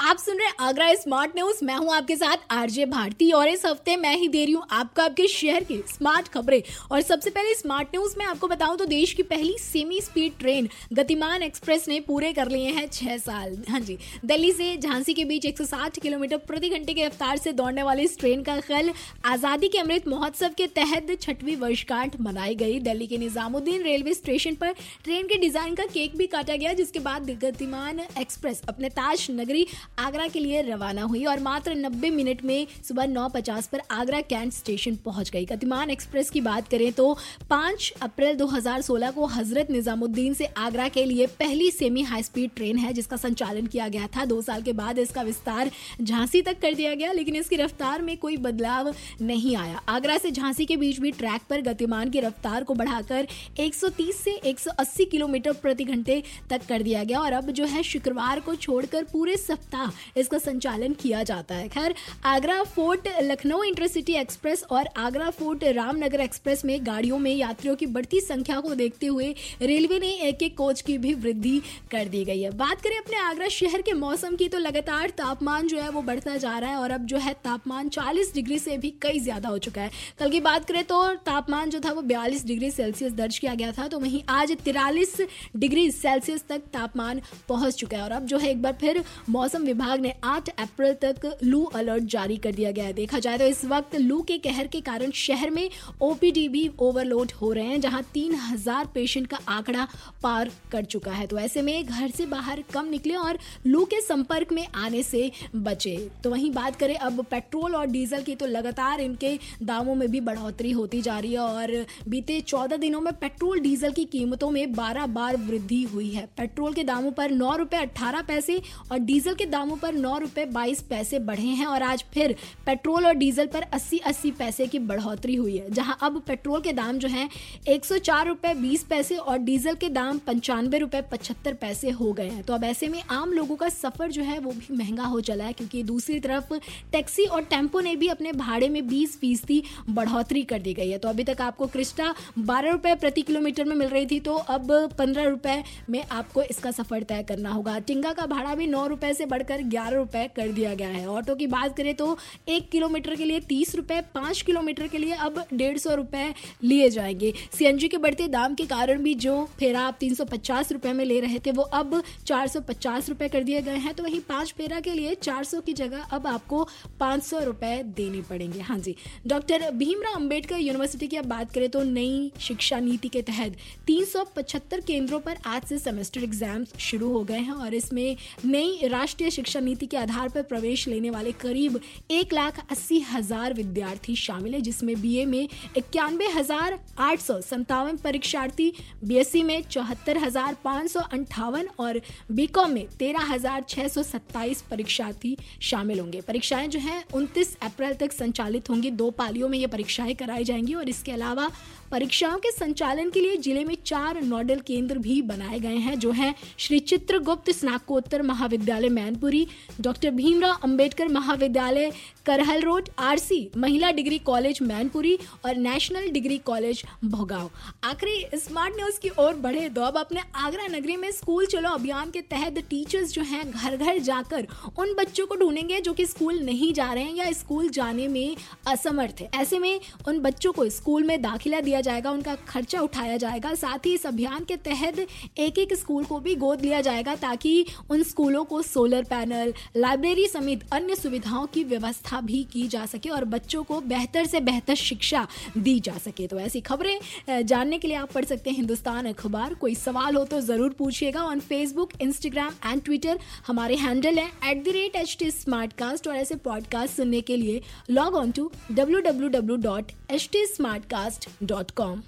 आप सुन रहे हैं आगरा स्मार्ट न्यूज़। मैं हूँ आपके साथ आरजे भारती और इस हफ़्ते मैं ही दे रही हूँ आपको आपके शहर की स्मार्ट खबरें। और सबसे पहले स्मार्ट न्यूज़ में आपको बताऊँ तो देश की पहली semi speed train Gatiman express ने पूरे कर लिए हैं छह साल। हाँ जी, दिल्ली से झांसी के बीच 160 किलोमीटर प्रति घंटे की रफ्तार से दौड़ने वाली इस ट्रेन का कल आज़ादी के अमृत महोत्सव के तहत छठवीं वर्षगांठ मनाई गई। दिल्ली के निजामुद्दीन रेलवे स्टेशन पर ट्रेन के डिज़ाइन का केक भी काटा गया, जिसके बाद गतिमान एक्सप्रेस अपने ताज नगरी आगरा के लिए रवाना हुई और मात्र 90 मिनट में सुबह 9:50 पर आगरा कैंट स्टेशन पहुँच गई। गतिमान एक्सप्रेस की बात करें तो 5 अप्रैल 2016 को हज़रत निजामुद्दीन से आगरा के लिए पहली सेमी हाई स्पीड ट्रेन है, जिसका संचालन किया गया था। दो साल के बाद इसका विस्तार झांसी तक कर दिया गया, लेकिन इसकी रफ्तार में कोई बदलाव नहीं आया। आगरा से झांसी के बीच भी ट्रैक पर गतिमान की रफ्तार को बढ़ाकर 130 से 180 किलोमीटर प्रति घंटे तक कर दिया गया और अब जो है शुक्रवार को छोड़कर पूरे सप्ताह इसका संचालन किया जाता है। खैर, Agra fort, Lucknow intercity express और आगरा फोर्ट, रामनगर एक्सप्रेस में गाड़ियों में यात्रियों की बढ़ती संख्या को देखते हुए रेलवे ने एक एक कोच की भी वृद्धि कर दी गई है। बात करें अपने आगरा शहर के मौसम की तो लगातार तापमान जो है वो बढ़ता जा रहा है और अब जो है तापमान 40 डिग्री से भी कई ज़्यादा हो चुका है। कल की बात करें तो तापमान जो था वो 42 डिग्री सेल्सियस दर्ज किया गया था तो वहीं आज तिरालीस डिग्री सेल्सियस तक तापमान पहुँच चुका है और अब जो है एक बार फिर मौसम विभाग ने 8 अप्रैल तक लू अलर्ट जारी कर दिया गया है। देखा जाए तो इस वक्त लू के कहर के कारण शहर में ओपीडी भी ओवरलोड हो रहे हैं, जहाँ तीन हज़ार पेशेंट का आंकड़ा पार कर चुका है। तो ऐसे में घर से बाहर कम निकले और लू के संपर्क में आने से बचे। तो वहीं बात करें, अब पेट्रोल और डीजल की तो लगातार इनके दामों में भी बढ़ोतरी होती जा रही है और बीते चौदह दिनों में पेट्रोल डीजल की कीमतों में बारह बार वृद्धि हुई है। पेट्रोल के दामों पर नौ रुपए अट्ठारह पैसे और डीजल के दामों पर नौ रुपए बाईस पैसे बढ़े हैं और आज फिर पेट्रोल और डीजल पर अस्सी अस्सी पैसे की बढ़ोतरी हुई है, जहाँ अब पेट्रोल के दाम जो हैं, एक सौ चार रुपए बीस पैसे और डीजल के दाम पंचानवे रुपए पचहत्तर पैसे हो गए हैं। तो अब ऐसे में आम लोगों का सफ़र जो है, वो भी महँगा हो चला है, क्योंकि दूसरी तरफ़ टैक्सी और टेंपो ने भी अपने भाड़े में बीस फ़ीसदी बढ़ोतरी कर दी गई है। तो अभी तक आपको क्रिस्टा बारह रुपए प्रति किलोमीटर में मिल रही थी तो अब पंद्रह रुपए में आपको इसका सफ़र तय करना होगा। टिंगा का भाड़ा भी नौ रुपए से बढ़कर ग्यारह रुपए कर दिया गया है। ऑटो की बात करें तो एक किलोमीटर के लिए तीस रुपए, पाँच किलोमीटर के लिए अब डेढ़ सौ रुपए लिए जाएँगे। सीएनजी के बढ़ते दाम के कारण भी जो फेरा आप तीन सौ पचास में ले रहे थे, वो अब चार सौ पचास कर दिए गए हैं। तो वहीं पाँच फेरा के लिए चार सौ की जगह अब आपको पाँच सौ रुपए देने पड़ेंगे। हाँ जी, डॉक्टर भीमराव अंबेडकर यूनिवर्सिटी की अब बात करें तो नई शिक्षा नीति के तहत 375 केंद्रों पर आज से सेमेस्टर एग्ज़ाम्स शुरू हो गए हैं और इसमें नई राष्ट्रीय शिक्षा नीति के आधार पर प्रवेश लेने वाले करीब एक लाख अस्सी हज़ार विद्यार्थी शामिल है, जिसमें बीए में इक्यानवे हज़ार आठ सौ संतावन परीक्षार्थी बीएससी में चौहत्तर हज़ार पाँच सौ अंठावन और बीकॉम में तेरह हज़ार छः सौ सत्ताईस परीक्षार्थी शामिल होंगे। परीक्षाएँ जो हैं, उनतीस अप्रैल तक संचालित होंगी। दो पालियों में ये परीक्षाएँ कराई जाएँगी और इसके अलावा परीक्षाओं के संचालन के लिए ज़िले में चार नोडल केंद्र भी बनाए गए हैं, जो हैं श्री चित्रगुप्त स्नाकोत्तर महाविद्यालय मैनपुरी डॉक्टर भीमराव अंबेडकर महाविद्यालय, करहल रोड, आरसी, महिला डिग्री कॉलेज, मैनपुरी और नेशनल डिग्री कॉलेज, भोगाव। आखिरी स्मार्ट न्यूज़ की ओर बढ़े तो अब अपने आगरा नगरी में स्कूल चलो अभियान के तहत टीचर्स जो हैं, घर घर जाकर उन बच्चों को ढूंढेंगे जो कि स्कूल नहीं जा रहे हैं या स्कूल जाने में असमर्थ है। ऐसे में उन बच्चों को स्कूल में दाखिला दिया जाएगा, उनका खर्चा उठाया जाएगा। साथ ही इस अभियान के तहत एक एक स्कूल को भी गोद लिया जाएगा ताकि उन स्कूलों को सोलर पैनल लाइब्रेरी समेत अन्य सुविधाओं की व्यवस्था भी की जा सके और बच्चों को बेहतर से बेहतर शिक्षा दी जा सके। तो ऐसी खबरें जानने के लिए आप पढ़ सकते हैं हिंदुस्तान अखबार। कोई सवाल हो तो ज़रूर पूछिएगा on Facebook Instagram and Twitter हमारे हैंडल है at the rate H T Smartcast और ऐसे पॉडकास्ट सुनने के लिए log on to W W W dot H T Smartcast dot com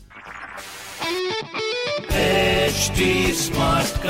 HD Smartcast.